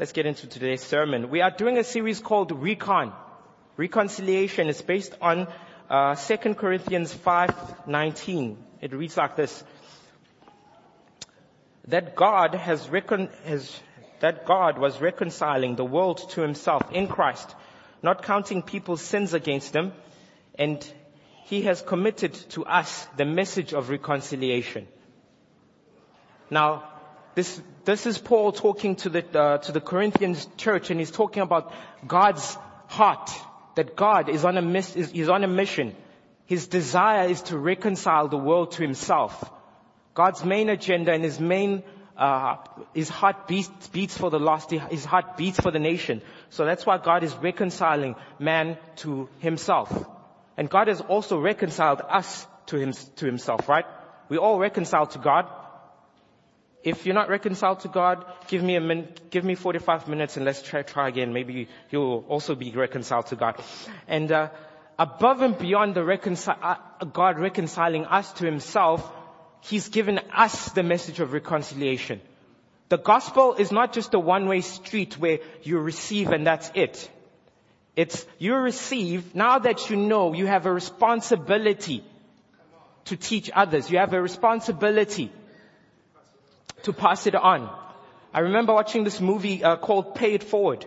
let's get into today's sermon. We are doing a series called Recon. Reconciliation is based on uh, 2 Corinthians 5:19. It reads like this: That God has, recon- has that God was reconciling the world to Himself in Christ, not counting people's sins against them, and He has committed to us the message of reconciliation. Now, this, this is Paul talking to the, uh, to the Corinthians church and he's talking about God's heart. That God is on a miss, is, is on a mission. His desire is to reconcile the world to himself. God's main agenda and his main, uh, his heart beats, beats for the lost. His heart beats for the nation. So that's why God is reconciling man to himself. And God has also reconciled us to him, to himself, right? We all reconcile to God. If you're not reconciled to God, give me a minute, give me 45 minutes and let's try, try again. Maybe you'll also be reconciled to God. And, uh, above and beyond the reconcile, uh, God reconciling us to himself, He's given us the message of reconciliation. The gospel is not just a one-way street where you receive and that's it. It's you receive, now that you know, you have a responsibility to teach others. You have a responsibility to pass it on. I remember watching this movie uh, called Pay It Forward.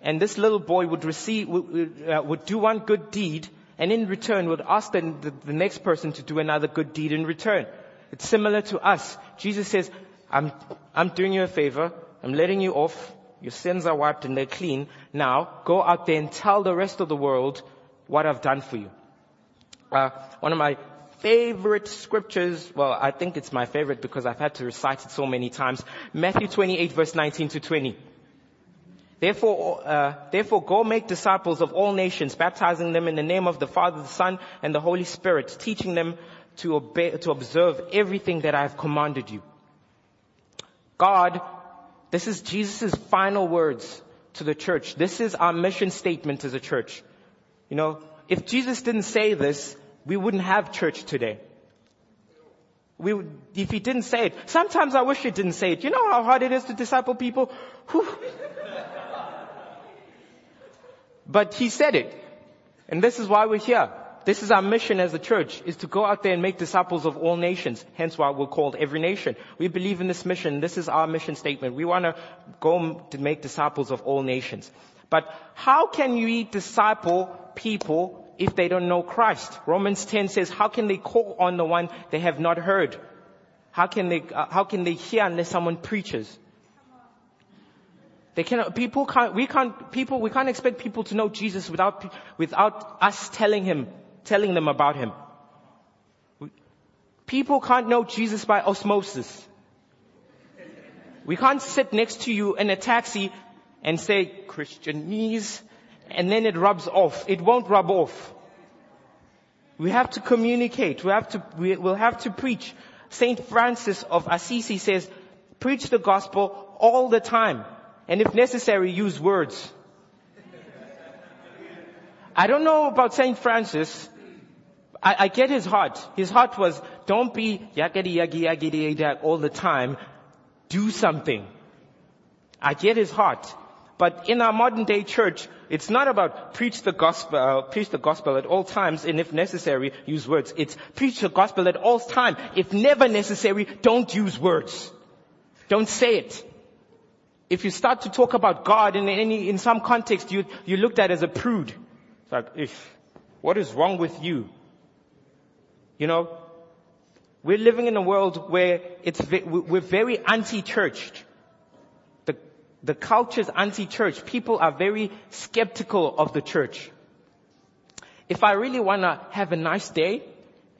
And this little boy would receive, would, uh, would do one good deed and in return would ask the, the, the next person to do another good deed in return. It's similar to us. Jesus says, I'm, I'm doing you a favor. I'm letting you off. Your sins are wiped and they're clean. Now go out there and tell the rest of the world what I've done for you. Uh, one of my favorite scriptures, well, I think it's my favorite because I've had to recite it so many times. Matthew 28 verse 19 to 20. Therefore, uh, therefore go make disciples of all nations, baptizing them in the name of the Father, the Son, and the Holy Spirit, teaching them to obey, to observe everything that I have commanded you. God, this is Jesus' final words to the church. This is our mission statement as a church. You know, if Jesus didn't say this, we wouldn't have church today. We would, if he didn't say it, sometimes I wish he didn't say it. You know how hard it is to disciple people? But he said it. And this is why we're here. This is our mission as a church, is to go out there and make disciples of all nations. Hence why we're called every nation. We believe in this mission. This is our mission statement. We want to go to make disciples of all nations. But how can you disciple people if they don't know Christ? Romans 10 says, how can they call on the one they have not heard? How can they, uh, how can they hear unless someone preaches? They cannot, people can't, we can't, people, we can't expect people to know Jesus without, without us telling him, telling them about him. People can't know Jesus by osmosis. We can't sit next to you in a taxi and say Christianese and then it rubs off. It won't rub off. We have to communicate. We have to, we, will have to preach. Saint Francis of Assisi says, preach the gospel all the time. And if necessary, use words. I don't know about Saint Francis. I, I, get his heart. His heart was, don't be yakety yagi yagi all the time. Do something. I get his heart. But in our modern day church, it's not about preach the gospel, uh, preach the gospel at all times, and if necessary, use words. It's preach the gospel at all times. If never necessary, don't use words. Don't say it. If you start to talk about God in any, in some context, you, you looked at as a prude. It's like, if, what is wrong with you? You know, we're living in a world where it's, we're very anti-churched. The, culture's anti-church. People are very skeptical of the church. If I really want to have a nice day,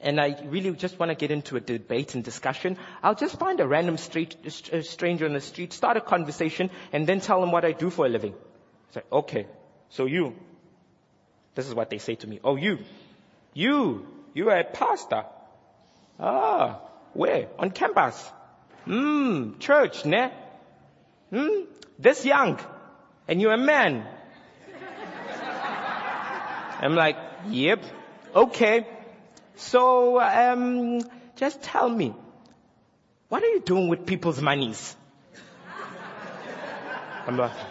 and I really just want to get into a debate and discussion, I'll just find a random street, a stranger on the street, start a conversation, and then tell them what I do for a living. Say, okay, so you, this is what they say to me. Oh, you, you, you are a pastor. Ah, where? On campus. Hmm, church, ne? Hmm, this young, and you're a man. I'm like, yep, okay. So, um, just tell me, what are you doing with people's monies? I'm laughing.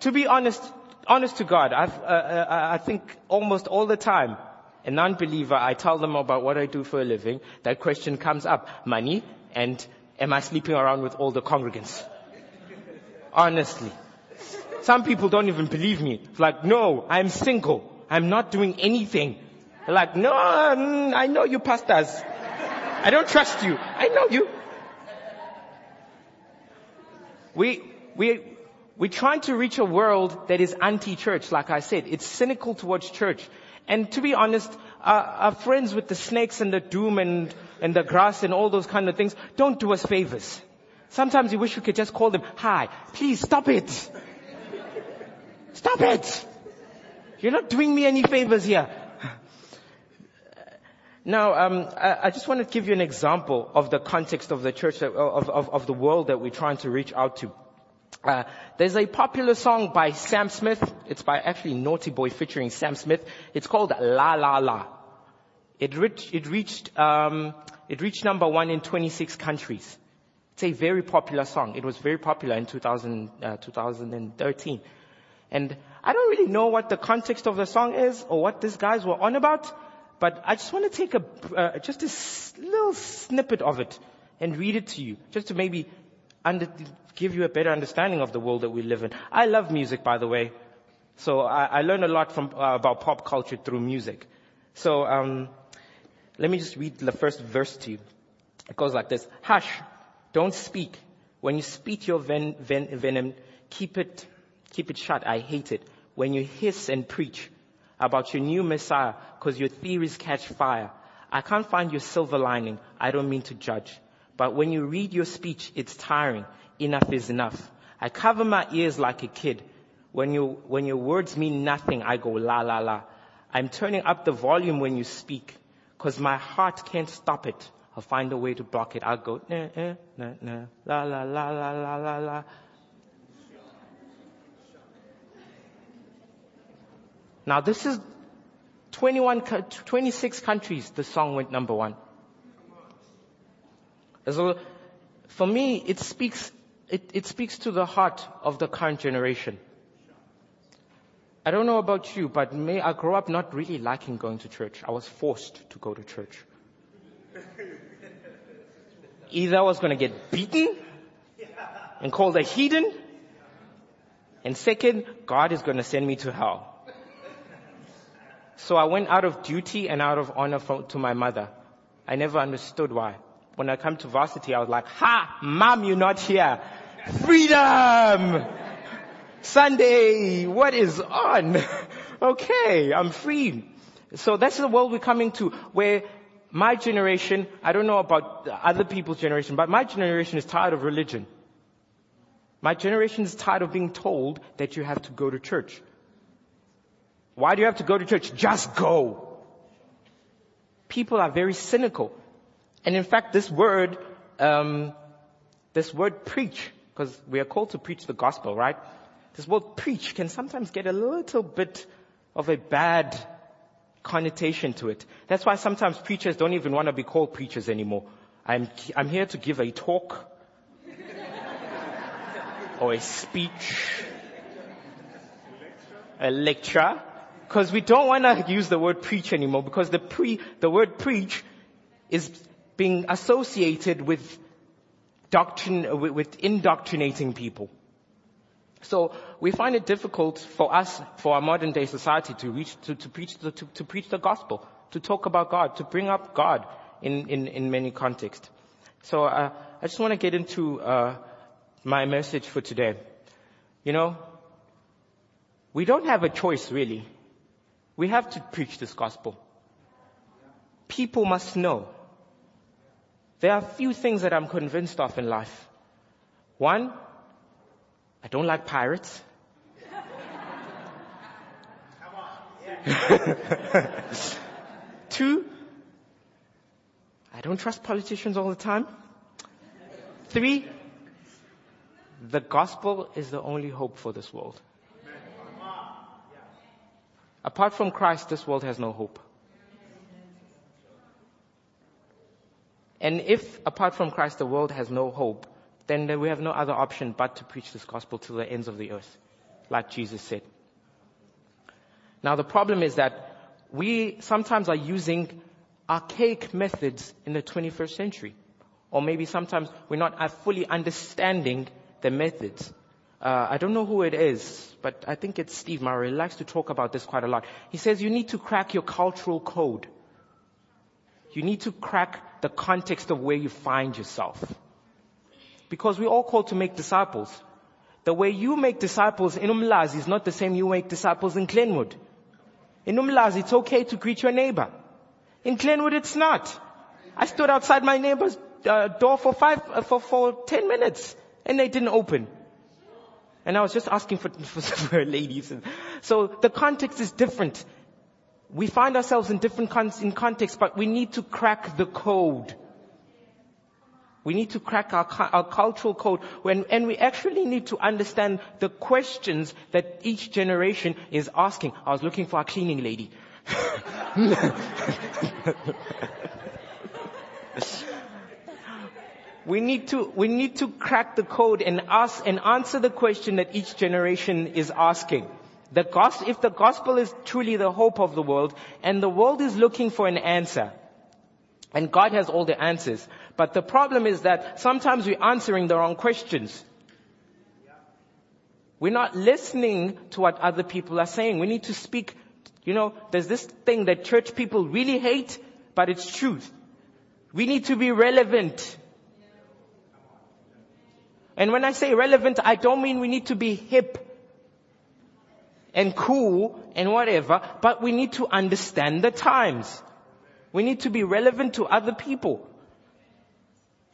To be honest, honest to God, uh, uh, I think almost all the time, a non-believer, I tell them about what I do for a living, that question comes up. Money and am I sleeping around with all the congregants? Honestly. Some people don't even believe me. It's like, no, I'm single. I'm not doing anything. Like, no, mm, I know you pastors. I don't trust you. I know you. We, we, we're trying to reach a world that is anti-church, like I said. It's cynical towards church. And to be honest, our, our, friends with the snakes and the doom and, and the grass and all those kind of things don't do us favors. Sometimes you wish you could just call them, hi, please stop it. Stop it. You're not doing me any favors here. Now, um, I, I, just want to give you an example of the context of the church, that, of, of, of the world that we're trying to reach out to. Uh, there's a popular song by Sam Smith. It's by actually Naughty Boy featuring Sam Smith. It's called La La La. It, it reached, um, it reached number one in 26 countries. It's a very popular song. It was very popular in 2000, uh, 2013. And I don't really know what the context of the song is or what these guys were on about, but I just want to take a, uh, just a little snippet of it and read it to you, just to maybe under, give you a better understanding of the world that we live in. I love music, by the way. So I, I learn a lot from, uh, about pop culture through music. So, um, let me just read the first verse to you. It goes like this. Hush. Don't speak. When you speak your ven, ven, venom, keep it, keep it shut. I hate it. When you hiss and preach about your new Messiah, cause your theories catch fire. I can't find your silver lining. I don't mean to judge. But when you read your speech, it's tiring. Enough is enough. I cover my ears like a kid. When you, when your words mean nothing, I go la la la. I'm turning up the volume when you speak, cause my heart can't stop it. I'll find a way to block it. I'll go nah, nah, nah, nah, la la la la la la la. Now this is 21, 26 countries the song went number one. So for me, it speaks, it, it speaks to the heart of the current generation. I don't know about you, but me, I grew up not really liking going to church. I was forced to go to church. Either I was going to get beaten and called a heathen, and second, God is going to send me to hell. So I went out of duty and out of honor to my mother. I never understood why. When I come to varsity, I was like, ha, mom, you're not here. Freedom! Sunday, what is on? okay, I'm free. So that's the world we're coming to where my generation, I don't know about other people's generation, but my generation is tired of religion. My generation is tired of being told that you have to go to church. Why do you have to go to church? Just go. People are very cynical. And in fact, this word, um, this word preach, because we are called to preach the gospel, right? This word preach can sometimes get a little bit of a bad connotation to it. That's why sometimes preachers don't even want to be called preachers anymore. I'm, I'm here to give a talk or a speech, a lecture, because we don't want to use the word preach anymore because the pre, the word preach is being associated with doctrine, with, with indoctrinating people. So we find it difficult for us, for our modern day society to reach, to, to preach, to, to, to, preach the gospel, to talk about God, to bring up God in, in, in many contexts. So uh, I just want to get into uh, my message for today. You know, we don't have a choice really. We have to preach this gospel. People must know. There are a few things that I'm convinced of in life. One, I don't like pirates. Two, I don't trust politicians all the time. Three, the gospel is the only hope for this world. Apart from Christ, this world has no hope. And if apart from Christ the world has no hope, then we have no other option but to preach this gospel to the ends of the earth, like Jesus said. Now the problem is that we sometimes are using archaic methods in the 21st century. Or maybe sometimes we're not fully understanding the methods. Uh, I don't know who it is, but I think it's Steve Murrell. He likes to talk about this quite a lot. He says you need to crack your cultural code. You need to crack the context of where you find yourself. Because we're all called to make disciples. The way you make disciples in Umlazi is not the same you make disciples in Glenwood. In Umlazi, it's okay to greet your neighbor. In Glenwood, it's not. I stood outside my neighbor's uh, door for five, uh, for, for ten minutes and they didn't open. And I was just asking for, for, for ladies. So the context is different. We find ourselves in different con- in context, but we need to crack the code. We need to crack our, our cultural code when, and we actually need to understand the questions that each generation is asking. I was looking for a cleaning lady. we need to, we need to crack the code and ask and answer the question that each generation is asking. The gospel, if the gospel is truly the hope of the world and the world is looking for an answer, and God has all the answers, but the problem is that sometimes we're answering the wrong questions. We're not listening to what other people are saying. We need to speak, you know, there's this thing that church people really hate, but it's truth. We need to be relevant. And when I say relevant, I don't mean we need to be hip and cool and whatever, but we need to understand the times. We need to be relevant to other people.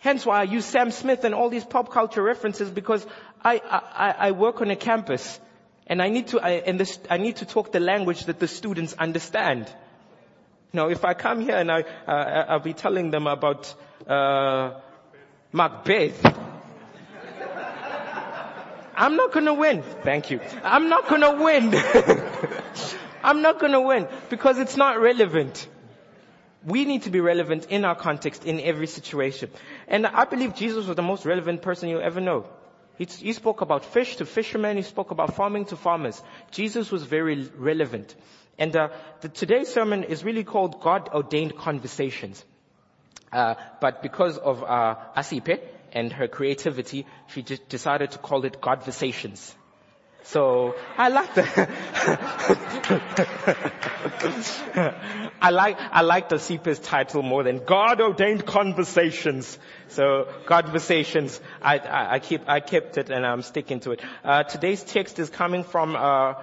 Hence why I use Sam Smith and all these pop culture references because I, I, I work on a campus and I need to, I, and this, I need to talk the language that the students understand. Now, if I come here and I, uh, I'll be telling them about, uh, Macbeth, I'm not gonna win. Thank you. I'm not gonna win. I'm not gonna win because it's not relevant. We need to be relevant in our context, in every situation. And I believe Jesus was the most relevant person you'll ever know. He, spoke about fish to fishermen. He spoke about farming to farmers. Jesus was very relevant. And uh, the, today's sermon is really called God Ordained Conversations. Uh, but because of uh, Asipe and her creativity, she decided to call it Godversations. So I like the I like I like the CP's title more than God ordained conversations. So conversations, I, I, I keep I kept it and I'm sticking to it. Uh, today's text is coming from uh,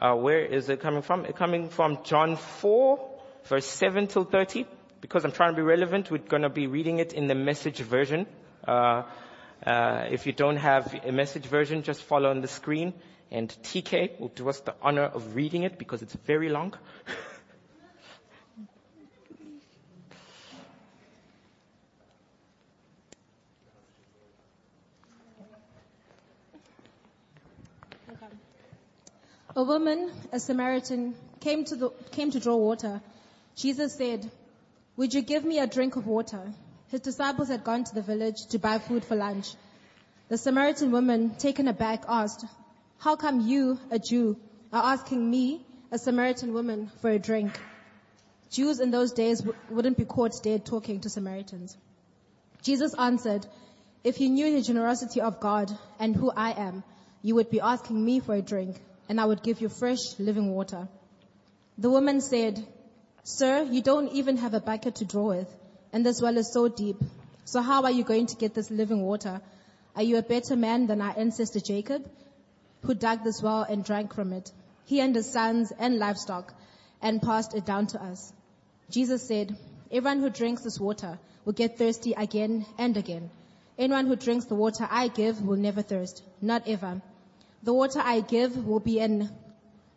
uh, where is it coming from? It's coming from John four, verse seven till thirty. Because I'm trying to be relevant, we're going to be reading it in the message version. Uh, uh, if you don't have a message version, just follow on the screen. And TK will do us the honor of reading it because it's very long. A woman, a Samaritan, came to, the, came to draw water. Jesus said, Would you give me a drink of water? His disciples had gone to the village to buy food for lunch. The Samaritan woman, taken aback, asked, how come you, a Jew, are asking me, a Samaritan woman, for a drink? Jews in those days w- wouldn't be caught dead talking to Samaritans. Jesus answered, if you knew the generosity of God and who I am, you would be asking me for a drink, and I would give you fresh living water. The woman said, Sir, you don't even have a bucket to draw with, and this well is so deep. So how are you going to get this living water? Are you a better man than our ancestor Jacob? Who dug this well and drank from it, he and his sons and livestock, and passed it down to us. Jesus said, everyone who drinks this water will get thirsty again and again. Anyone who drinks the water I give will never thirst, not ever. The water I give will be an,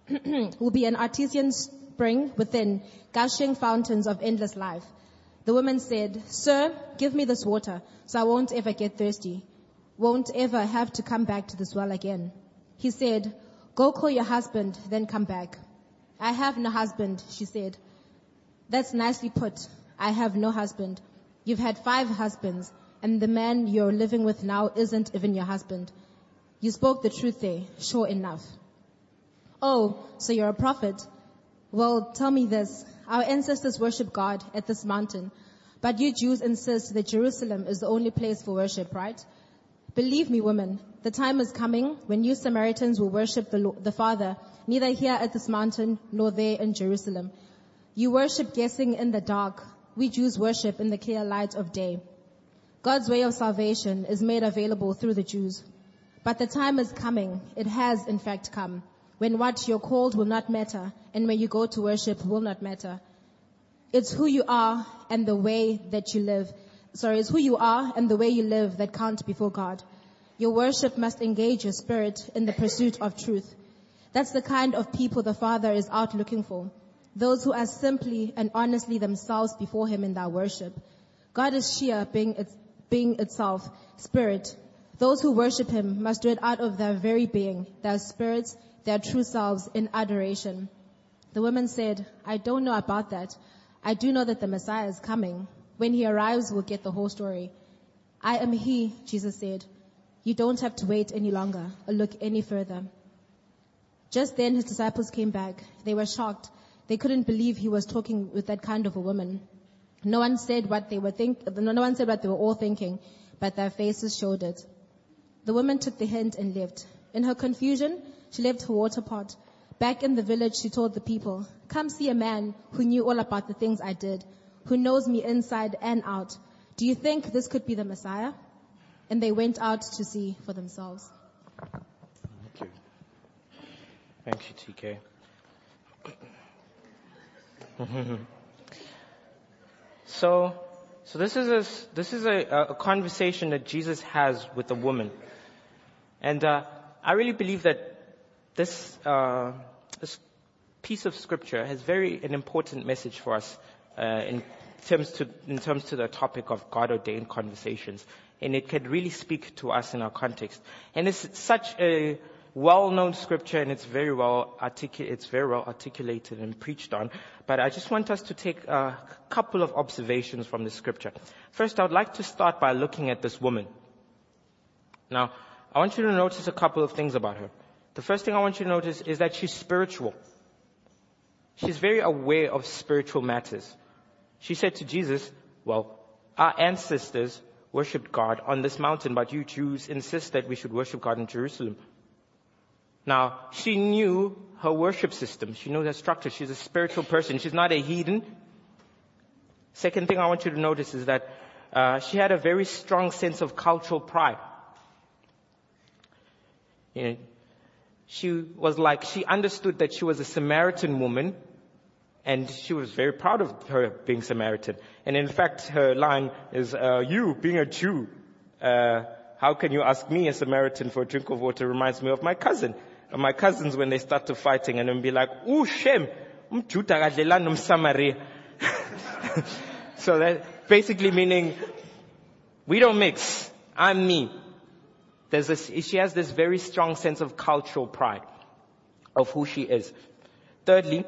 will be an artesian spring within, gushing fountains of endless life. The woman said, Sir, give me this water, so I won't ever get thirsty, won't ever have to come back to this well again. He said, go call your husband, then come back. I have no husband, she said. That's nicely put. I have no husband. You've had five husbands, and the man you're living with now isn't even your husband. You spoke the truth there, sure enough. Oh, so you're a prophet? Well, tell me this. Our ancestors worship God at this mountain, but you Jews insist that Jerusalem is the only place for worship, right? Believe me, woman, the time is coming when you Samaritans will worship the, the Father, neither here at this mountain nor there in Jerusalem. You worship guessing in the dark. We Jews worship in the clear light of day. God's way of salvation is made available through the Jews. But the time is coming, it has in fact come, when what you're called will not matter and when you go to worship will not matter. It's who you are and the way that you live. Sorry, it's who you are and the way you live that count before God. Your worship must engage your spirit in the pursuit of truth. That's the kind of people the Father is out looking for. Those who are simply and honestly themselves before Him in their worship. God is sheer being, being itself, spirit. Those who worship Him must do it out of their very being, their spirits, their true selves in adoration. The woman said, I don't know about that. I do know that the Messiah is coming. When he arrives, we'll get the whole story. I am he, Jesus said. You don't have to wait any longer or look any further. Just then his disciples came back. They were shocked. They couldn't believe he was talking with that kind of a woman. No one said what they were think, no one said what they were all thinking, but their faces showed it. The woman took the hint and left. In her confusion, she left her water pot. Back in the village, she told the people, come see a man who knew all about the things I did, who knows me inside and out. Do you think this could be the Messiah? And they went out to see for themselves. Thank you. Thank you, TK. so, so this is a, this is a, a conversation that Jesus has with a woman. And, uh, I really believe that this, uh, this piece of scripture has very an important message for us uh, in terms to in terms to the topic of God ordained conversations, and it can really speak to us in our context. And it's such a well-known scripture, and it's very well articu- it's very well articulated and preached on. But I just want us to take a couple of observations from the scripture. First, I would like to start by looking at this woman. Now, I want you to notice a couple of things about her. The first thing I want you to notice is that she's spiritual. She's very aware of spiritual matters. She said to Jesus, well, our ancestors worshipped God on this mountain, but you Jews insist that we should worship God in Jerusalem. Now, she knew her worship system. She knew her structure. She's a spiritual person. She's not a heathen. Second thing I want you to notice is that uh, she had a very strong sense of cultural pride. You know, she was like, she understood that she was a Samaritan woman and she was very proud of her being Samaritan. And in fact, her line is, uh, you being a Jew, uh, how can you ask me, a Samaritan, for a drink of water reminds me of my cousin. And my cousins, when they start to fighting and then be like, ooh, Shem, Samaria. so that basically meaning, we don't mix. I'm me. There's this, she has this very strong sense of cultural pride of who she is. Thirdly,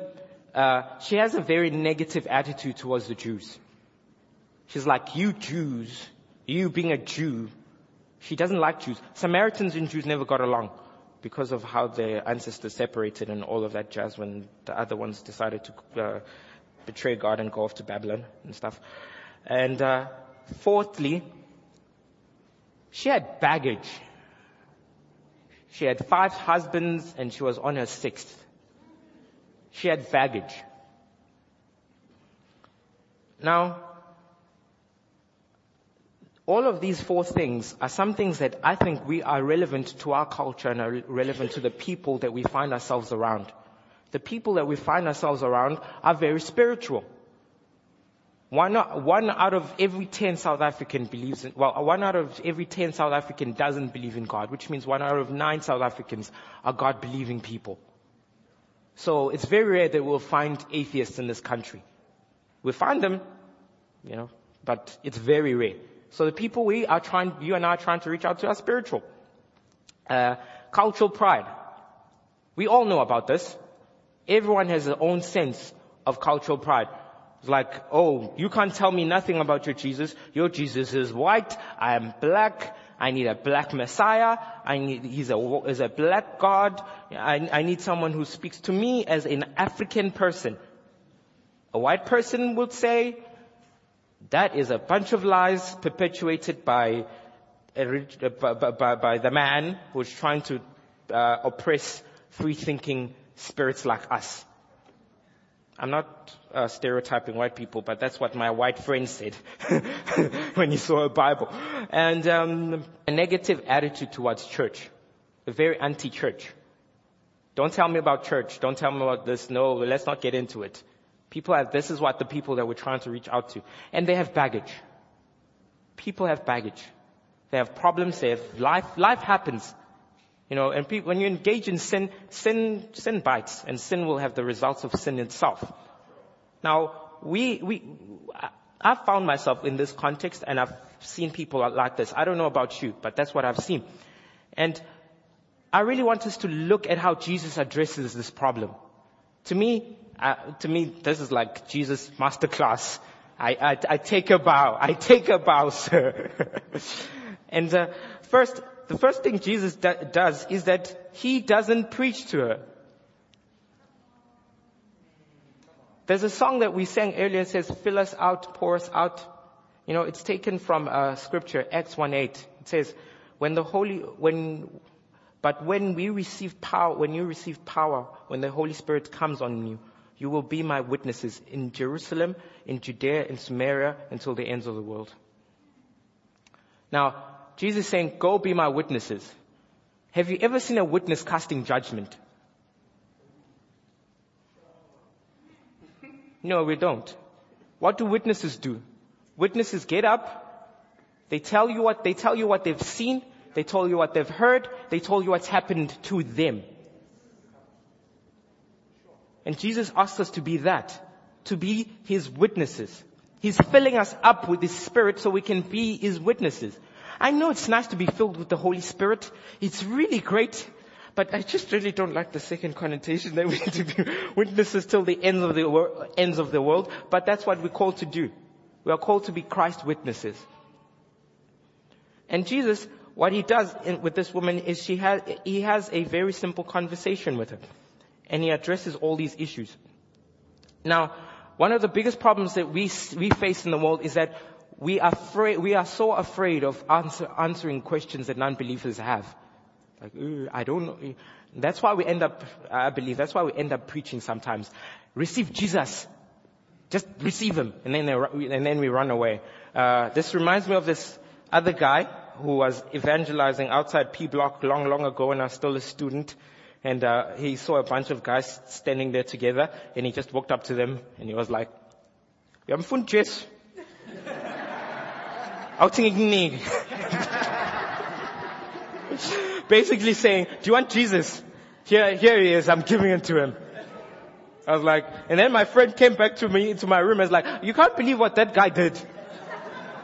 uh, she has a very negative attitude towards the Jews. She's like, you Jews, you being a Jew, she doesn't like Jews. Samaritans and Jews never got along because of how their ancestors separated and all of that jazz when the other ones decided to uh, betray God and go off to Babylon and stuff. And uh, fourthly, she had baggage. She had five husbands and she was on her sixth. She had baggage. Now, all of these four things are some things that I think we are relevant to our culture and are relevant to the people that we find ourselves around. The people that we find ourselves around are very spiritual. One, one out of every 10 South African believes in, well, one out of every 10 South African doesn't believe in God, which means one out of nine South Africans are God believing people. So it's very rare that we'll find atheists in this country. We find them, you know, but it's very rare. So the people we are trying, you and I are trying to reach out to are spiritual. Uh, cultural pride. We all know about this. Everyone has their own sense of cultural pride. It's like, oh, you can't tell me nothing about your Jesus. Your Jesus is white. I am black. I need a black Messiah. I need, he's a, is a black God. I, I need someone who speaks to me as an African person. A white person would say, that is a bunch of lies perpetuated by, a, by, by, by the man who's trying to uh, oppress free thinking spirits like us. I'm not uh, stereotyping white people, but that's what my white friend said when he saw a Bible. And um, a negative attitude towards church, a very anti-church. Don't tell me about church. Don't tell me about this. No, let's not get into it. People have, this is what the people that we're trying to reach out to. And they have baggage. People have baggage. They have problems. They have life. Life happens. You know, and when you engage in sin, sin, sin bites, and sin will have the results of sin itself. Now, we, we, I've found myself in this context, and I've seen people like this. I don't know about you, but that's what I've seen. And I really want us to look at how Jesus addresses this problem. To me, uh, to me, this is like Jesus' masterclass. I, I, I take a bow. I take a bow, sir. and uh, first, the first thing Jesus do- does is that he doesn't preach to her. There's a song that we sang earlier that says, fill us out, pour us out. You know, it's taken from uh, scripture, Acts 1.8. It says, when the Holy, when, but when we receive power, when you receive power, when the Holy Spirit comes on you, you will be my witnesses in Jerusalem, in Judea, in Samaria, until the ends of the world. Now, Jesus is saying, go be my witnesses. Have you ever seen a witness casting judgment? No, we don't. What do witnesses do? Witnesses get up, they tell you what, they tell you what they've seen, they tell you what they've heard, they tell you what's happened to them. And Jesus asks us to be that, to be His witnesses. He's filling us up with His Spirit so we can be His witnesses. I know it's nice to be filled with the Holy Spirit. It's really great. But I just really don't like the second connotation that we need to be witnesses till the ends of the wor- ends of the world. But that's what we're called to do. We are called to be Christ witnesses. And Jesus, what he does in, with this woman is she has, he has a very simple conversation with her. And he addresses all these issues. Now, one of the biggest problems that we, we face in the world is that we are afraid, we are so afraid of answer, answering questions that non-believers have. Like, I don't know. That's why we end up, I believe, that's why we end up preaching sometimes. Receive Jesus. Just receive Him. And then, and then we run away. Uh, this reminds me of this other guy who was evangelizing outside P Block long, long ago when I was still a student. And uh, he saw a bunch of guys standing there together, and he just walked up to them, and he was like, "Wir haben Jesus." Basically saying, do you want Jesus? Here, here he is. I'm giving it to him. I was like, and then my friend came back to me into my room and was like, you can't believe what that guy did.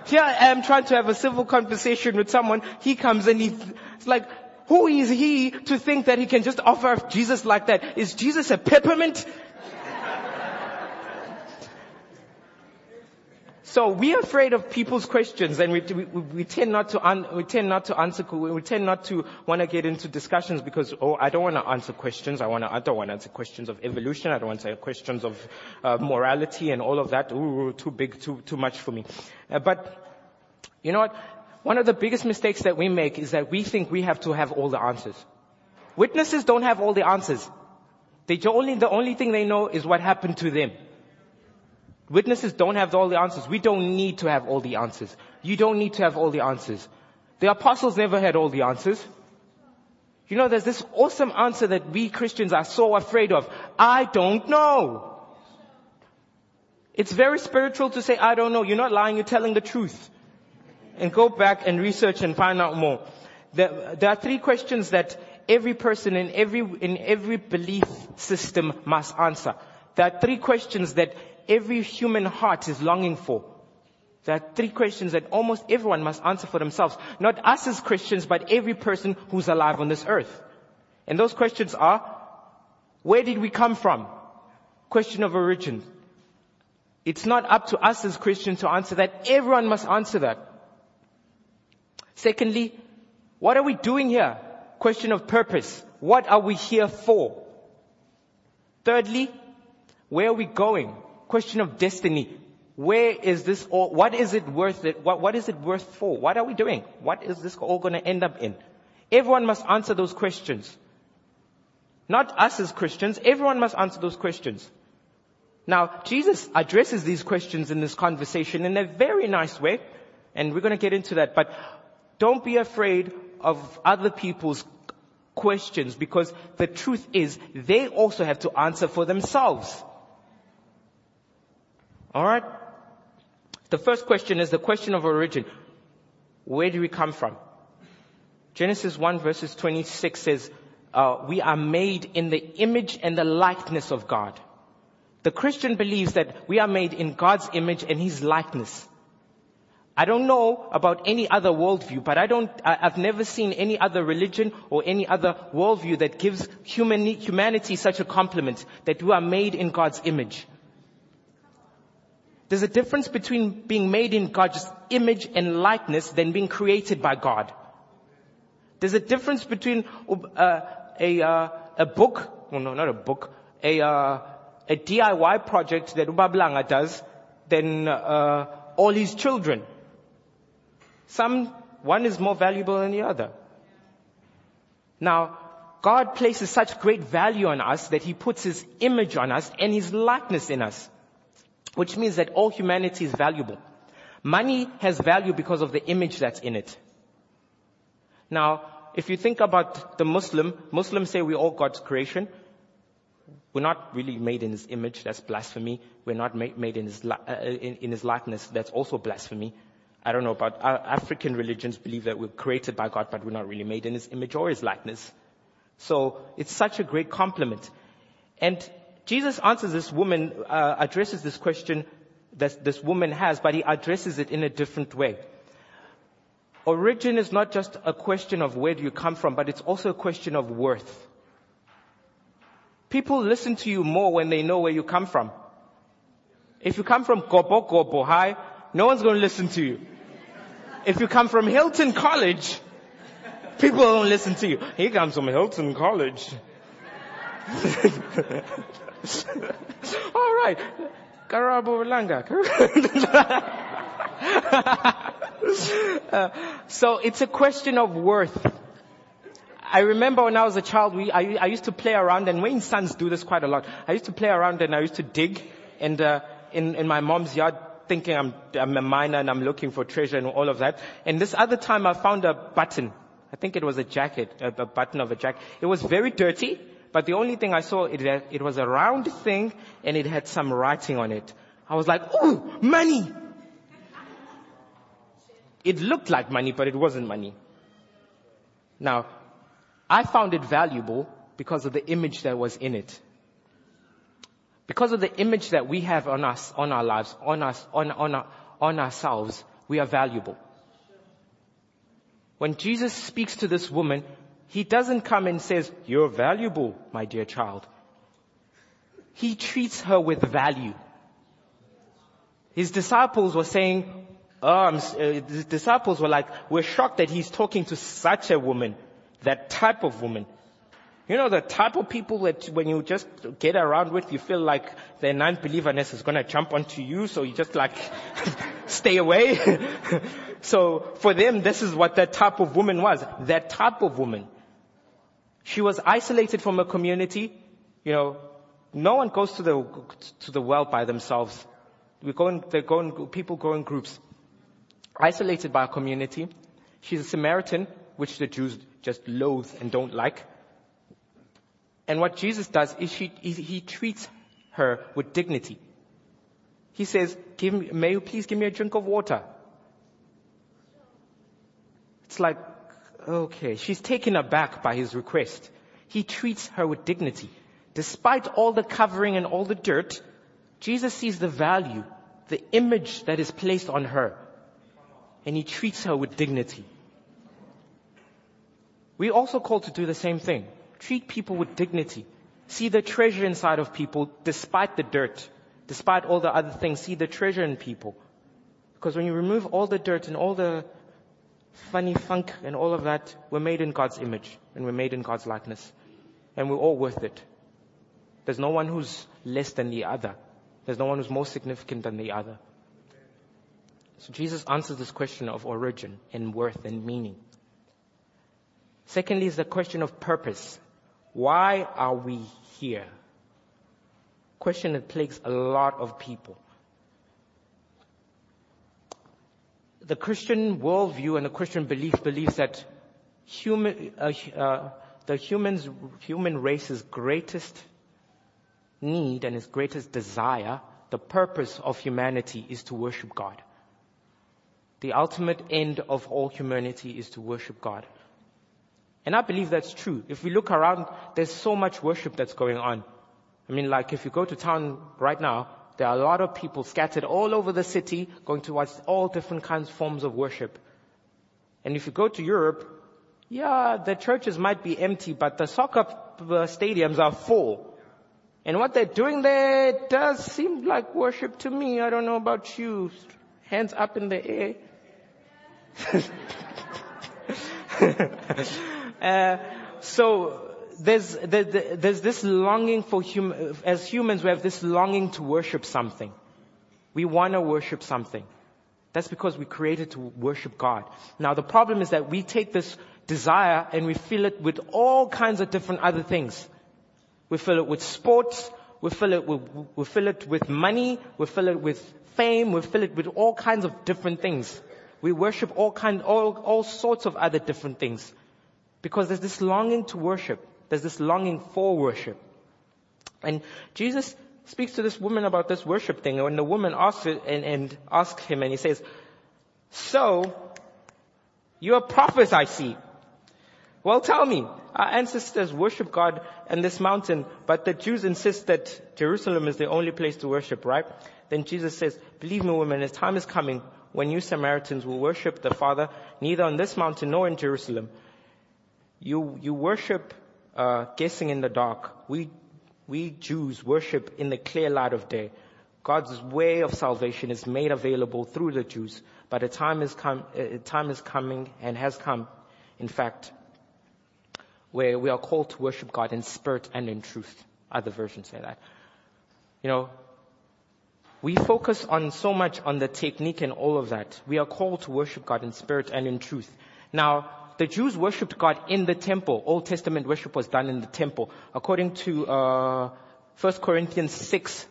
Here I am trying to have a civil conversation with someone. He comes and he's like, who is he to think that he can just offer Jesus like that? Is Jesus a peppermint? So we are afraid of people's questions and we, we, we tend not to, un, we tend not to answer, we tend not to want to get into discussions because, oh, I don't want to answer questions. I want to, I don't want to answer questions of evolution. I don't want to answer questions of uh, morality and all of that. Ooh, too big, too, too much for me. Uh, but, you know what? One of the biggest mistakes that we make is that we think we have to have all the answers. Witnesses don't have all the answers. They only, the only thing they know is what happened to them. Witnesses don't have all the answers. We don't need to have all the answers. You don't need to have all the answers. The apostles never had all the answers. You know, there's this awesome answer that we Christians are so afraid of. I don't know. It's very spiritual to say, I don't know. You're not lying, you're telling the truth. And go back and research and find out more. There, are three questions that every person in every, in every belief system must answer. There are three questions that every human heart is longing for. There are three questions that almost everyone must answer for themselves. Not us as Christians, but every person who's alive on this earth. And those questions are, where did we come from? Question of origin. It's not up to us as Christians to answer that. Everyone must answer that. Secondly, what are we doing here? Question of purpose. What are we here for? Thirdly, where are we going? Question of destiny. Where is this all, what is it worth it, what, what is it worth for? What are we doing? What is this all gonna end up in? Everyone must answer those questions. Not us as Christians, everyone must answer those questions. Now, Jesus addresses these questions in this conversation in a very nice way, and we're gonna get into that, but don't be afraid of other people's questions because the truth is they also have to answer for themselves. Alright? The first question is the question of origin. Where do we come from? Genesis 1 verses 26 says, uh, we are made in the image and the likeness of God. The Christian believes that we are made in God's image and His likeness. I don't know about any other worldview, but I don't, I, have never seen any other religion or any other worldview that gives human, humanity such a compliment that we are made in God's image. There's a difference between being made in God's image and likeness than being created by God. There's a difference between uh, a, uh, a book, well no, not a book, a, uh, a DIY project that Ubablanga does than uh, all his children. Some, one is more valuable than the other. Now, God places such great value on us that He puts His image on us and His likeness in us. Which means that all humanity is valuable. Money has value because of the image that's in it. Now, if you think about the Muslim, Muslims say we're all God's creation. We're not really made in His image. That's blasphemy. We're not made in His, uh, in, His likeness. That's also blasphemy. I don't know about uh, African religions believe that we're created by God, but we're not really made in His image or His likeness. So it's such a great compliment. And Jesus answers this woman, uh, addresses this question that this woman has, but He addresses it in a different way. Origin is not just a question of where do you come from, but it's also a question of worth. People listen to you more when they know where you come from. If you come from Gobo Gobo High, no one's going to listen to you. If you come from Hilton College, people don't listen to you. He comes from Hilton College. All right. Karabo Langa. uh, so it's a question of worth. I remember when I was a child, we, I, I, used to play around, and Wayne's sons do this quite a lot. I used to play around and I used to dig, and uh, in, in my mom's yard, thinking I'm, I'm a miner and I'm looking for treasure and all of that. And this other time I found a button. I think it was a jacket, a, a button of a jacket. It was very dirty, but the only thing I saw, it, it was a round thing and it had some writing on it. I was like, ooh, money! It looked like money, but it wasn't money. Now, I found it valuable because of the image that was in it. Because of the image that we have on us, on our lives, on us, on, on, on ourselves, we are valuable. When Jesus speaks to this woman, he doesn't come and says, you're valuable, my dear child. He treats her with value. His disciples were saying, um, uh, the disciples were like, we're shocked that he's talking to such a woman, that type of woman. You know, the type of people that when you just get around with, you feel like their non-believerness is gonna jump onto you, so you just like, stay away. so for them, this is what that type of woman was. That type of woman. She was isolated from her community. You know, no one goes to the, to the well by themselves. We go in, they go in, people go in groups. Isolated by a community. She's a Samaritan, which the Jews just loathe and don't like. And what Jesus does is he, he treats her with dignity. He says, give me, may you please give me a drink of water? It's like, okay, she's taken aback by his request. He treats her with dignity. Despite all the covering and all the dirt, Jesus sees the value, the image that is placed on her. And he treats her with dignity. We also called to do the same thing. Treat people with dignity. See the treasure inside of people despite the dirt, despite all the other things, see the treasure in people. Because when you remove all the dirt and all the funny funk and all of that, we're made in God's image and we're made in God's likeness. And we're all worth it. There's no one who's less than the other. There's no one who's more significant than the other. So Jesus answers this question of origin and worth and meaning. Secondly is the question of purpose. Why are we here? Question that plagues a lot of people. The Christian worldview and the Christian belief believes that human, uh, uh, the humans, human race's greatest need and its greatest desire, the purpose of humanity is to worship God. The ultimate end of all humanity is to worship God. And I believe that's true. If we look around, there's so much worship that's going on. I mean, like if you go to town right now, there are a lot of people scattered all over the city going to watch all different kinds of forms of worship. And if you go to Europe, yeah, the churches might be empty, but the soccer stadiums are full. And what they're doing there does seem like worship to me. I don't know about you. Hands up in the air. uh, so there's, there's this longing for hum, as humans we have this longing to worship something. We want to worship something. That's because we created to worship God. Now the problem is that we take this desire and we fill it with all kinds of different other things. We fill it with sports. We fill it with, we fill it with money. We fill it with fame. We fill it with all kinds of different things. We worship all kind, all, all sorts of other different things. Because there's this longing to worship. There's this longing for worship. And Jesus speaks to this woman about this worship thing. And when the woman asks it and, and asks him and he says, so, you're a prophet I see. Well tell me, our ancestors worship God in this mountain, but the Jews insist that Jerusalem is the only place to worship, right? Then Jesus says, believe me woman, as time is coming when you Samaritans will worship the Father neither on this mountain nor in Jerusalem. You, you worship, uh, guessing in the dark. We, we Jews worship in the clear light of day. God's way of salvation is made available through the Jews, but a time is come, a time is coming and has come, in fact, where we are called to worship God in spirit and in truth. Other versions say that. You know, we focus on so much on the technique and all of that. We are called to worship God in spirit and in truth. Now, the Jews worshipped God in the temple. Old Testament worship was done in the temple. According to uh, 1 Corinthians 6,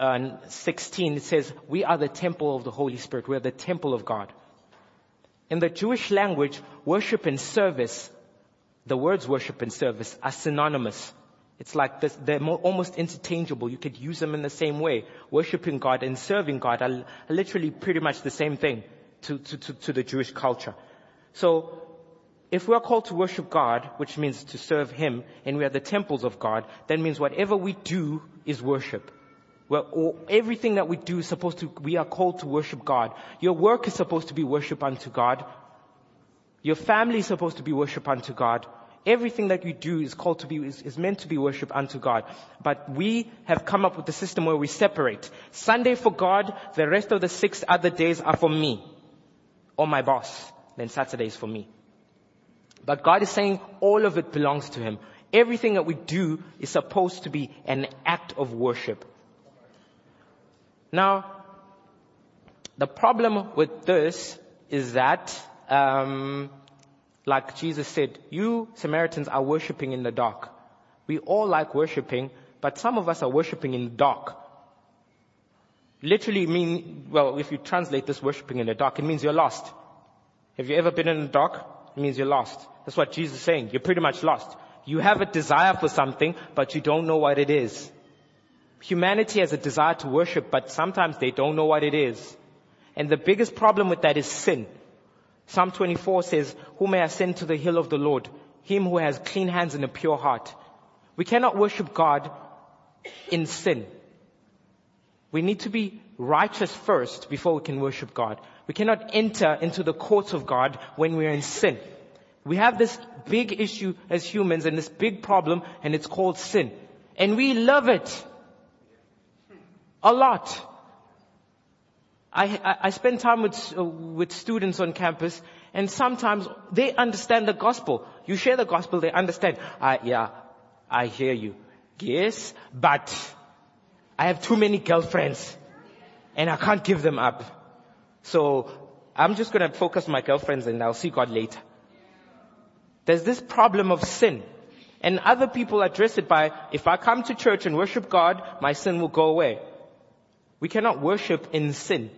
uh, 16, it says, we are the temple of the Holy Spirit. We are the temple of God. In the Jewish language, worship and service the words worship and service are synonymous. It's like this, they're more, almost interchangeable. You could use them in the same way. Worshipping God and serving God are, literally pretty much the same thing to, to, to, to the Jewish culture. So, if we are called to worship God, which means to serve Him, and we are the temples of God, that means whatever we do is worship. Well, everything that we do is supposed to, we are called to worship God. Your work is supposed to be worship unto God. Your family is supposed to be worship unto God. Everything that you do is called to be, is, is, meant to be worship unto God. But we have come up with a system where we separate. Sunday for God, the rest of the six other days are for me. Or my boss. Then Saturday is for me. But God is saying all of it belongs to Him. Everything that we do is supposed to be an act of worship. Now, the problem with this is that um, like Jesus said, you Samaritans are worshiping in the dark. We all like worshiping, but some of us are worshiping in the dark. Literally mean, well, if you translate this worshiping in the dark, it means you're lost. Have you ever been in the dark? It means you're lost. That's what Jesus is saying. You're pretty much lost. You have a desire for something, but you don't know what it is. Humanity has a desire to worship, but sometimes they don't know what it is. And the biggest problem with that is sin. Psalm 24 says, who may ascend to the hill of the Lord? Him who has clean hands and a pure heart. We cannot worship God in sin. We need to be righteous first before we can worship God. We cannot enter into the courts of God when we are in sin. We have this big issue as humans and this big problem and it's called sin. And we love it. A lot. I, I, spend time with, uh, with students on campus and sometimes they understand the gospel. You share the gospel, they understand. I, yeah, I hear you. Yes, but I have too many girlfriends and I can't give them up. So I'm just going to focus my girlfriends and I'll see God later. There's this problem of sin. And other people address it by, if I come to church and worship God, my sin will go away. We cannot worship in sin.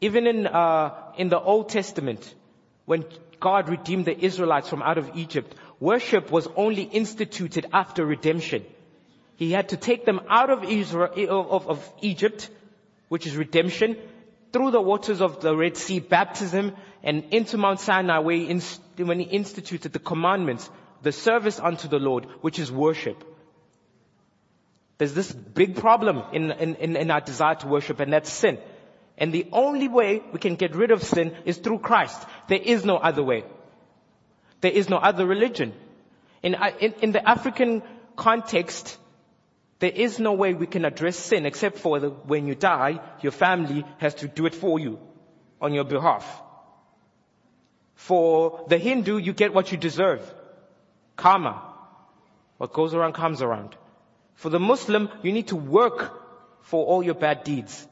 Even in, uh, in the Old Testament, when God redeemed the Israelites from out of Egypt, worship was only instituted after redemption. He had to take them out of Israel, of, of Egypt, which is redemption, through the waters of the Red Sea, baptism, and into Mount Sinai where he inst- when he instituted the commandments, the service unto the Lord, which is worship. There's this big problem in, in, in our desire to worship, and that's sin. And the only way we can get rid of sin is through Christ. There is no other way. There is no other religion. In, in, in the African context, there is no way we can address sin except for the, when you die, your family has to do it for you on your behalf. For the Hindu, you get what you deserve. Karma. What goes around comes around. For the Muslim, you need to work for all your bad deeds.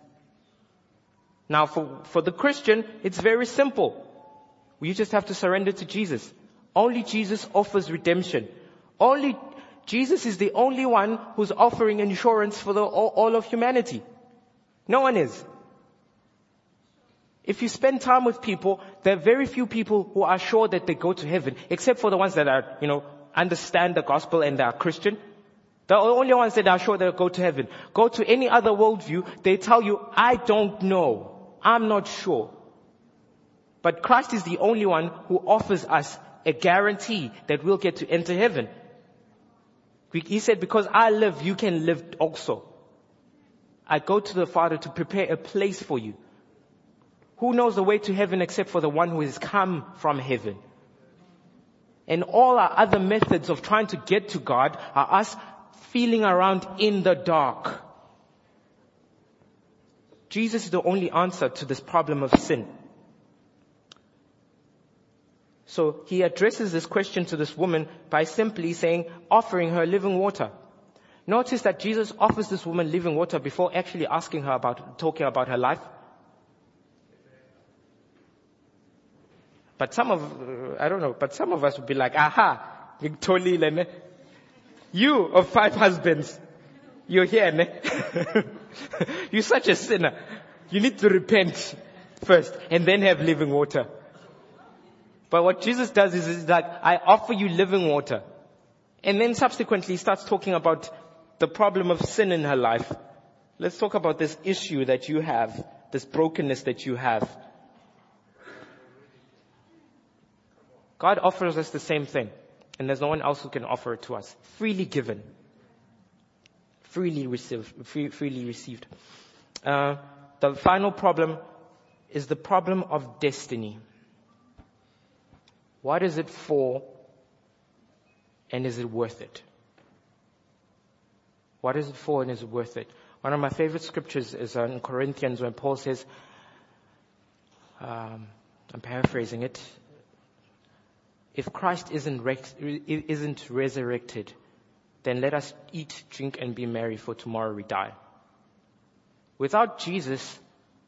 Now for, for the Christian, it's very simple. You just have to surrender to Jesus. Only Jesus offers redemption. Only Jesus is the only one who's offering insurance for the, all, all of humanity. No one is. If you spend time with people, there are very few people who are sure that they go to heaven, except for the ones that are, you know, understand the gospel and are Christian. The only ones that are sure they'll go to heaven. Go to any other worldview, they tell you, I don't know. I'm not sure. But Christ is the only one who offers us a guarantee that we'll get to enter heaven. He said, because I live, you can live also. I go to the Father to prepare a place for you. Who knows the way to heaven except for the one who has come from heaven? And all our other methods of trying to get to God are us feeling around in the dark. Jesus is the only answer to this problem of sin. So he addresses this question to this woman by simply saying, offering her living water. Notice that Jesus offers this woman living water before actually asking her about, talking about her life. But some of, uh, I don't know, but some of us would be like, aha, Victoria, you of five husbands, you're here, ne? you're such a sinner. You need to repent first and then have living water. But what Jesus does is, is that I offer you living water. And then subsequently he starts talking about the problem of sin in her life. Let's talk about this issue that you have, this brokenness that you have. God offers us the same thing. And there's no one else who can offer it to us. Freely given. Freely received. Free, freely received. Uh, the final problem is the problem of destiny. What is it for? And is it worth it? What is it for and is it worth it? One of my favorite scriptures is in Corinthians when Paul says, um, I'm paraphrasing it. If Christ isn't, isn't resurrected, then let us eat, drink, and be merry, for tomorrow we die. Without Jesus,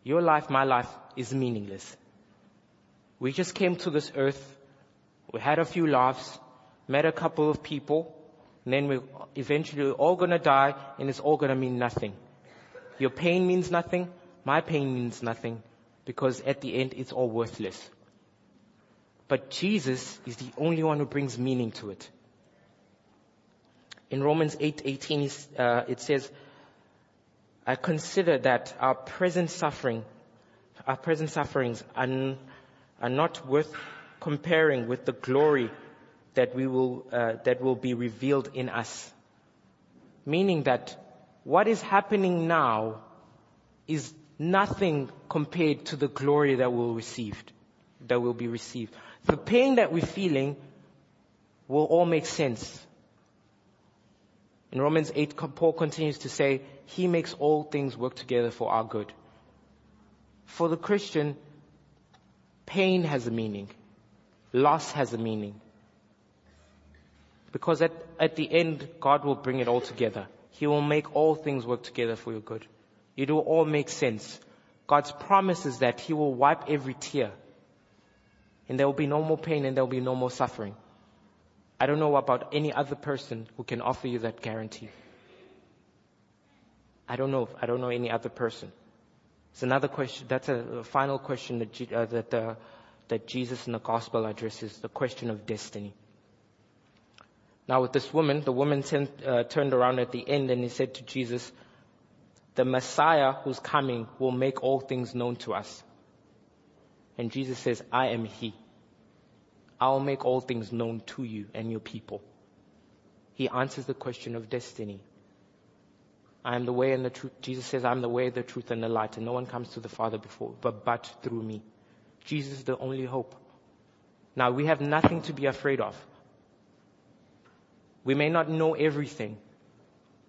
your life, my life, is meaningless. We just came to this earth we had a few laughs, met a couple of people, and then we eventually all gonna die and it's all gonna mean nothing. Your pain means nothing, my pain means nothing, because at the end it's all worthless. But Jesus is the only one who brings meaning to it. In Romans 8:18 uh, it says, "I consider that our present suffering, our present sufferings are, are not worth comparing with the glory that we will, uh, that will be revealed in us. Meaning that what is happening now is nothing compared to the glory that we'll receive, that will be received. The pain that we're feeling will all make sense. In Romans 8, Paul continues to say, He makes all things work together for our good. For the Christian, pain has a meaning. Loss has a meaning. Because at, at the end, God will bring it all together. He will make all things work together for your good. It will all make sense. God's promise is that He will wipe every tear. And there will be no more pain and there will be no more suffering. I don't know about any other person who can offer you that guarantee. I don't know. I don't know any other person. It's another question. That's a, final question that, uh, that, uh, that Jesus in the gospel addresses, the question of destiny. Now with this woman, the woman ten, uh, turned around at the end and he said to Jesus, the Messiah who's coming will make all things known to us. And Jesus says, I am He. I'll make all things known to you and your people. He answers the question of destiny. I am the way and the truth. Jesus says, I'm the way, the truth, and the light, and no one comes to the Father before, but, but through me. Jesus is the only hope. Now, we have nothing to be afraid of. We may not know everything,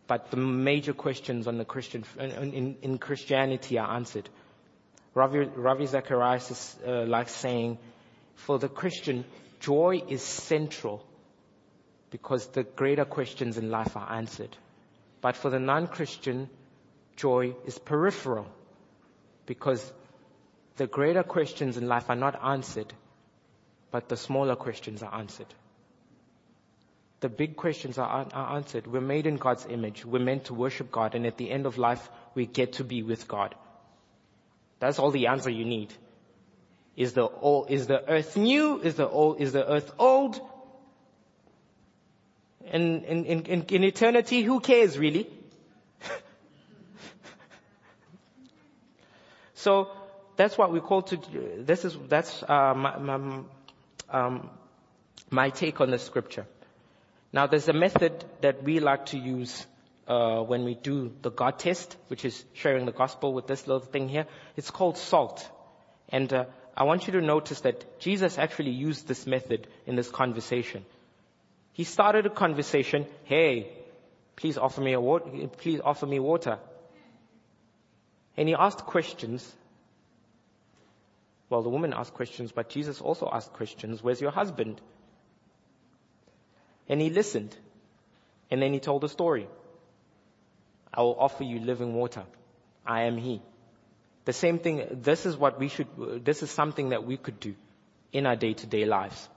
but the major questions on the Christian, in, in, in Christianity are answered. Ravi, Ravi Zacharias is uh, like saying, for the Christian, joy is central because the greater questions in life are answered. But for the non-Christian, joy is peripheral because the greater questions in life are not answered, but the smaller questions are answered. The big questions are, are answered. We're made in God's image. We're meant to worship God, and at the end of life, we get to be with God. That's all the answer you need. Is the old, is the earth new? Is the old, is the earth old? In, in, in, in eternity, who cares really? so, that's what we call to, this is, that's, uh, my, my, um, my take on the scripture. Now there's a method that we like to use uh, when we do the God test, which is sharing the gospel with this little thing here. It's called SALT. And uh, I want you to notice that Jesus actually used this method in this conversation. He started a conversation, hey, please offer me a water, please offer me water. And he asked questions. Well, the woman asked questions, but Jesus also asked questions. Where's your husband? And he listened. And then he told a story. I will offer you living water. I am he. The same thing, this is what we should, this is something that we could do in our day to day lives.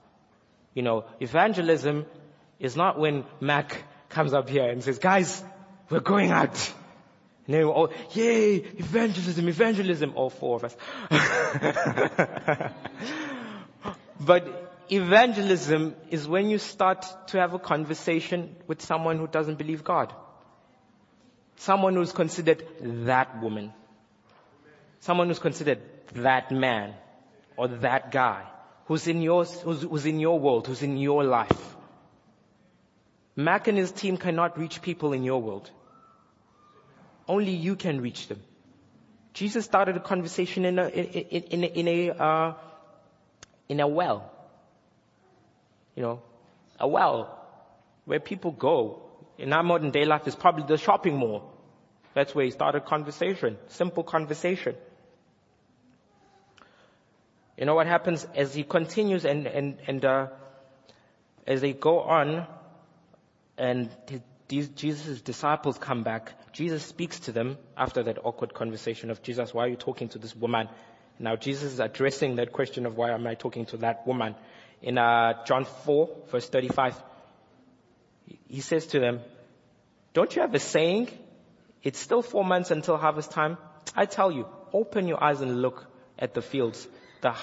You know, evangelism is not when Mac comes up here and says, guys, we're going out. And then we're all, yay, evangelism, evangelism, all four of us. but evangelism is when you start to have a conversation with someone who doesn't believe God. Someone who's considered that woman. Someone who's considered that man or that guy who's in your, who's, who's in your world, who's in your life. Mac and his team cannot reach people in your world. Only you can reach them. Jesus started a conversation in a, in, in, in a, uh, in a well. You know, a well where people go in our modern day life is probably the shopping mall. That's where he started conversation. Simple conversation. You know what happens as he continues and, and, and, uh, as they go on and these, Jesus' disciples come back, Jesus speaks to them after that awkward conversation of Jesus, why are you talking to this woman? Now Jesus is addressing that question of why am I talking to that woman? In uh, John 4 verse 35, he says to them, don't you have a saying? It's still four months until harvest time. I tell you, open your eyes and look at the fields. The,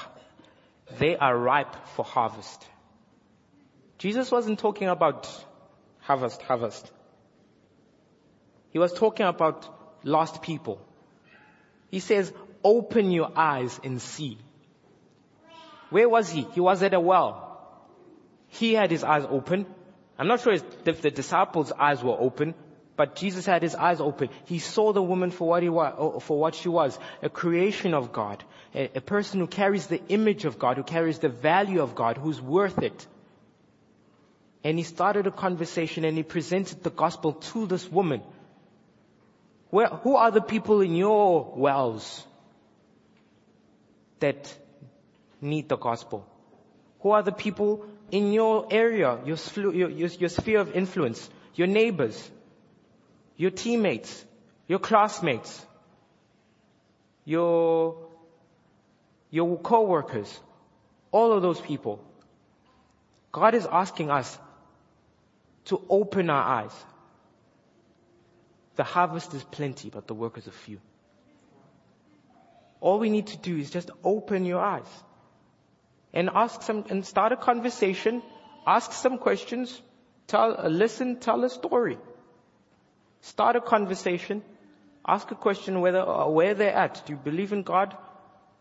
they are ripe for harvest. Jesus wasn't talking about harvest, harvest. He was talking about lost people. He says, open your eyes and see. Where was he? He was at a well. He had his eyes open. I'm not sure if the disciples' eyes were open, but Jesus had his eyes open. He saw the woman for what he was, oh, for what she was, a creation of God, a, a person who carries the image of God, who carries the value of God, who's worth it. And he started a conversation and he presented the gospel to this woman. Where, who are the people in your wells that need the gospel? Who are the people in your area, your, your, your, sphere of influence, your neighbors, your teammates, your classmates, your, your co-workers, all of those people. God is asking us to open our eyes. The harvest is plenty, but the workers are few. All we need to do is just open your eyes and ask some, and start a conversation, ask some questions, tell, listen, tell a story. Start a conversation, ask a question whether, uh, where they're at. Do you believe in God?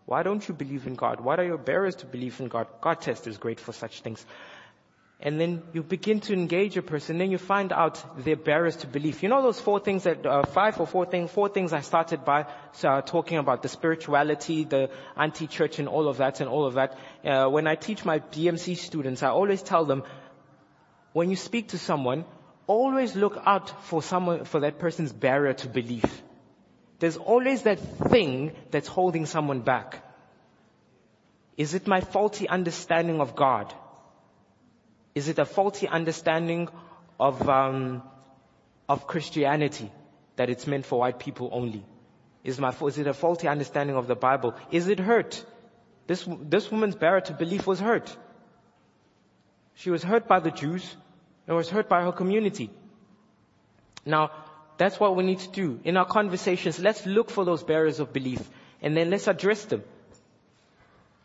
Why don't you believe in God? What are your barriers to believe in God? God test is great for such things. And then you begin to engage a person, then you find out their barriers to belief. You know those four things that, uh, five or four things, four things I started by uh, talking about the spirituality, the anti-church and all of that and all of that. Uh, when I teach my BMC students, I always tell them, when you speak to someone, always look out for someone, for that person's barrier to belief. There's always that thing that's holding someone back. Is it my faulty understanding of God? Is it a faulty understanding of, um, of Christianity that it's meant for white people only? Is, my, is it a faulty understanding of the Bible? Is it hurt? This, this woman's barrier to belief was hurt. She was hurt by the Jews and was hurt by her community. Now, that's what we need to do. In our conversations, let's look for those barriers of belief and then let's address them.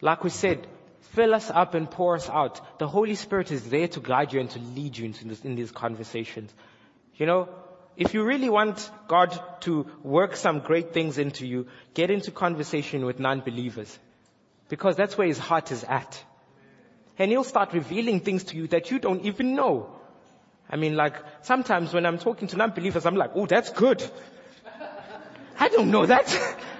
Like we said, fill us up and pour us out. The Holy Spirit is there to guide you and to lead you into this, in these conversations. You know, if you really want God to work some great things into you, get into conversation with non-believers. Because that's where his heart is at. And he'll start revealing things to you that you don't even know. I mean, like, sometimes when I'm talking to non-believers, I'm like, oh, that's good. I don't know that.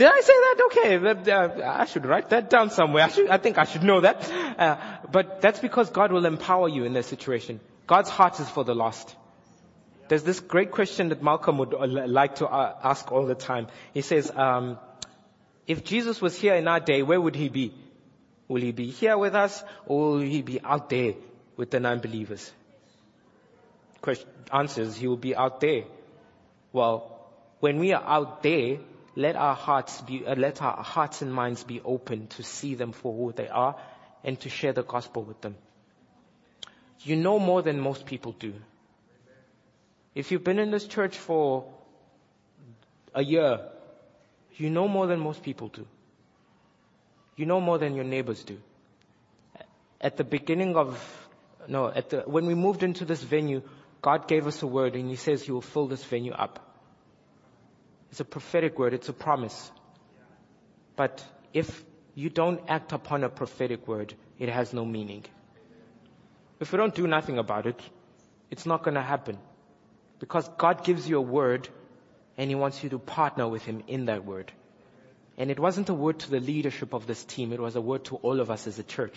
Did I say that? Okay, uh, I should write that down somewhere. I, should, I think I should know that. Uh, but that's because God will empower you in that situation. God's heart is for the lost. There's this great question that Malcolm would uh, like to uh, ask all the time. He says, um, if Jesus was here in our day, where would he be? Will he be here with us or will he be out there with the non-believers? Question, answers, he will be out there. Well, when we are out there, let our hearts be, uh, let our hearts and minds be open to see them for who they are and to share the gospel with them. You know more than most people do. If you've been in this church for a year, you know more than most people do. You know more than your neighbors do. At the beginning of, no, at the, when we moved into this venue, God gave us a word and He says He will fill this venue up. It's a prophetic word, it's a promise. But if you don't act upon a prophetic word, it has no meaning. If we don't do nothing about it, it's not going to happen. Because God gives you a word and He wants you to partner with Him in that word. And it wasn't a word to the leadership of this team, it was a word to all of us as a church.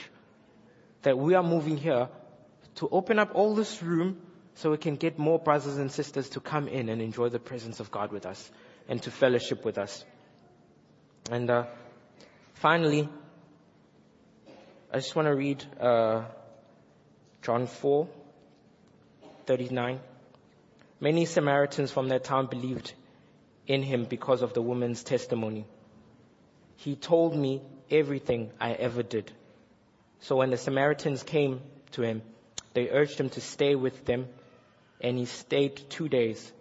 That we are moving here to open up all this room so we can get more brothers and sisters to come in and enjoy the presence of God with us and to fellowship with us. And uh, finally, I just want to read uh, John 4, 39. Many Samaritans from that town believed in him because of the woman's testimony. He told me everything I ever did. So when the Samaritans came to him, they urged him to stay with them, and he stayed two days.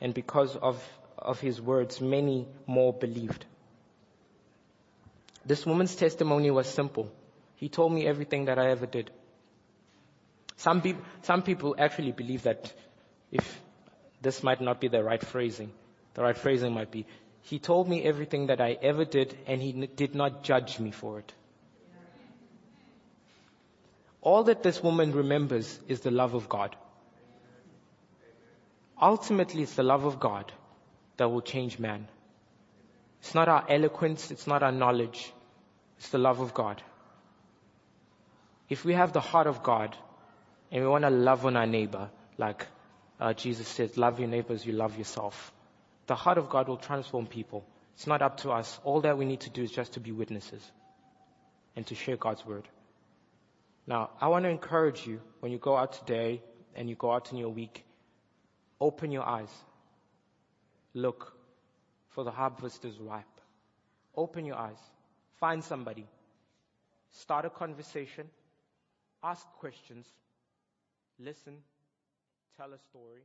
And because of of his words, many more believed. This woman's testimony was simple. He told me everything that I ever did. Some, be- some people actually believe that if this might not be the right phrasing, the right phrasing might be, he told me everything that I ever did and he n- did not judge me for it. All that this woman remembers is the love of God. Ultimately, it's the love of God that will change man. It's not our eloquence, it's not our knowledge, it's the love of God. If we have the heart of God, And we want to love on our neighbor, like uh, Jesus said, love your neighbors, you love yourself. The heart of God will transform people. It's not up to us. All that we need to do is just to be witnesses and to share God's word. Now, I want to encourage you when you go out today and you go out in your week, open your eyes. Look, for the harvest is ripe. Open your eyes. Find somebody. Start a conversation. Ask questions. Listen. Tell a story.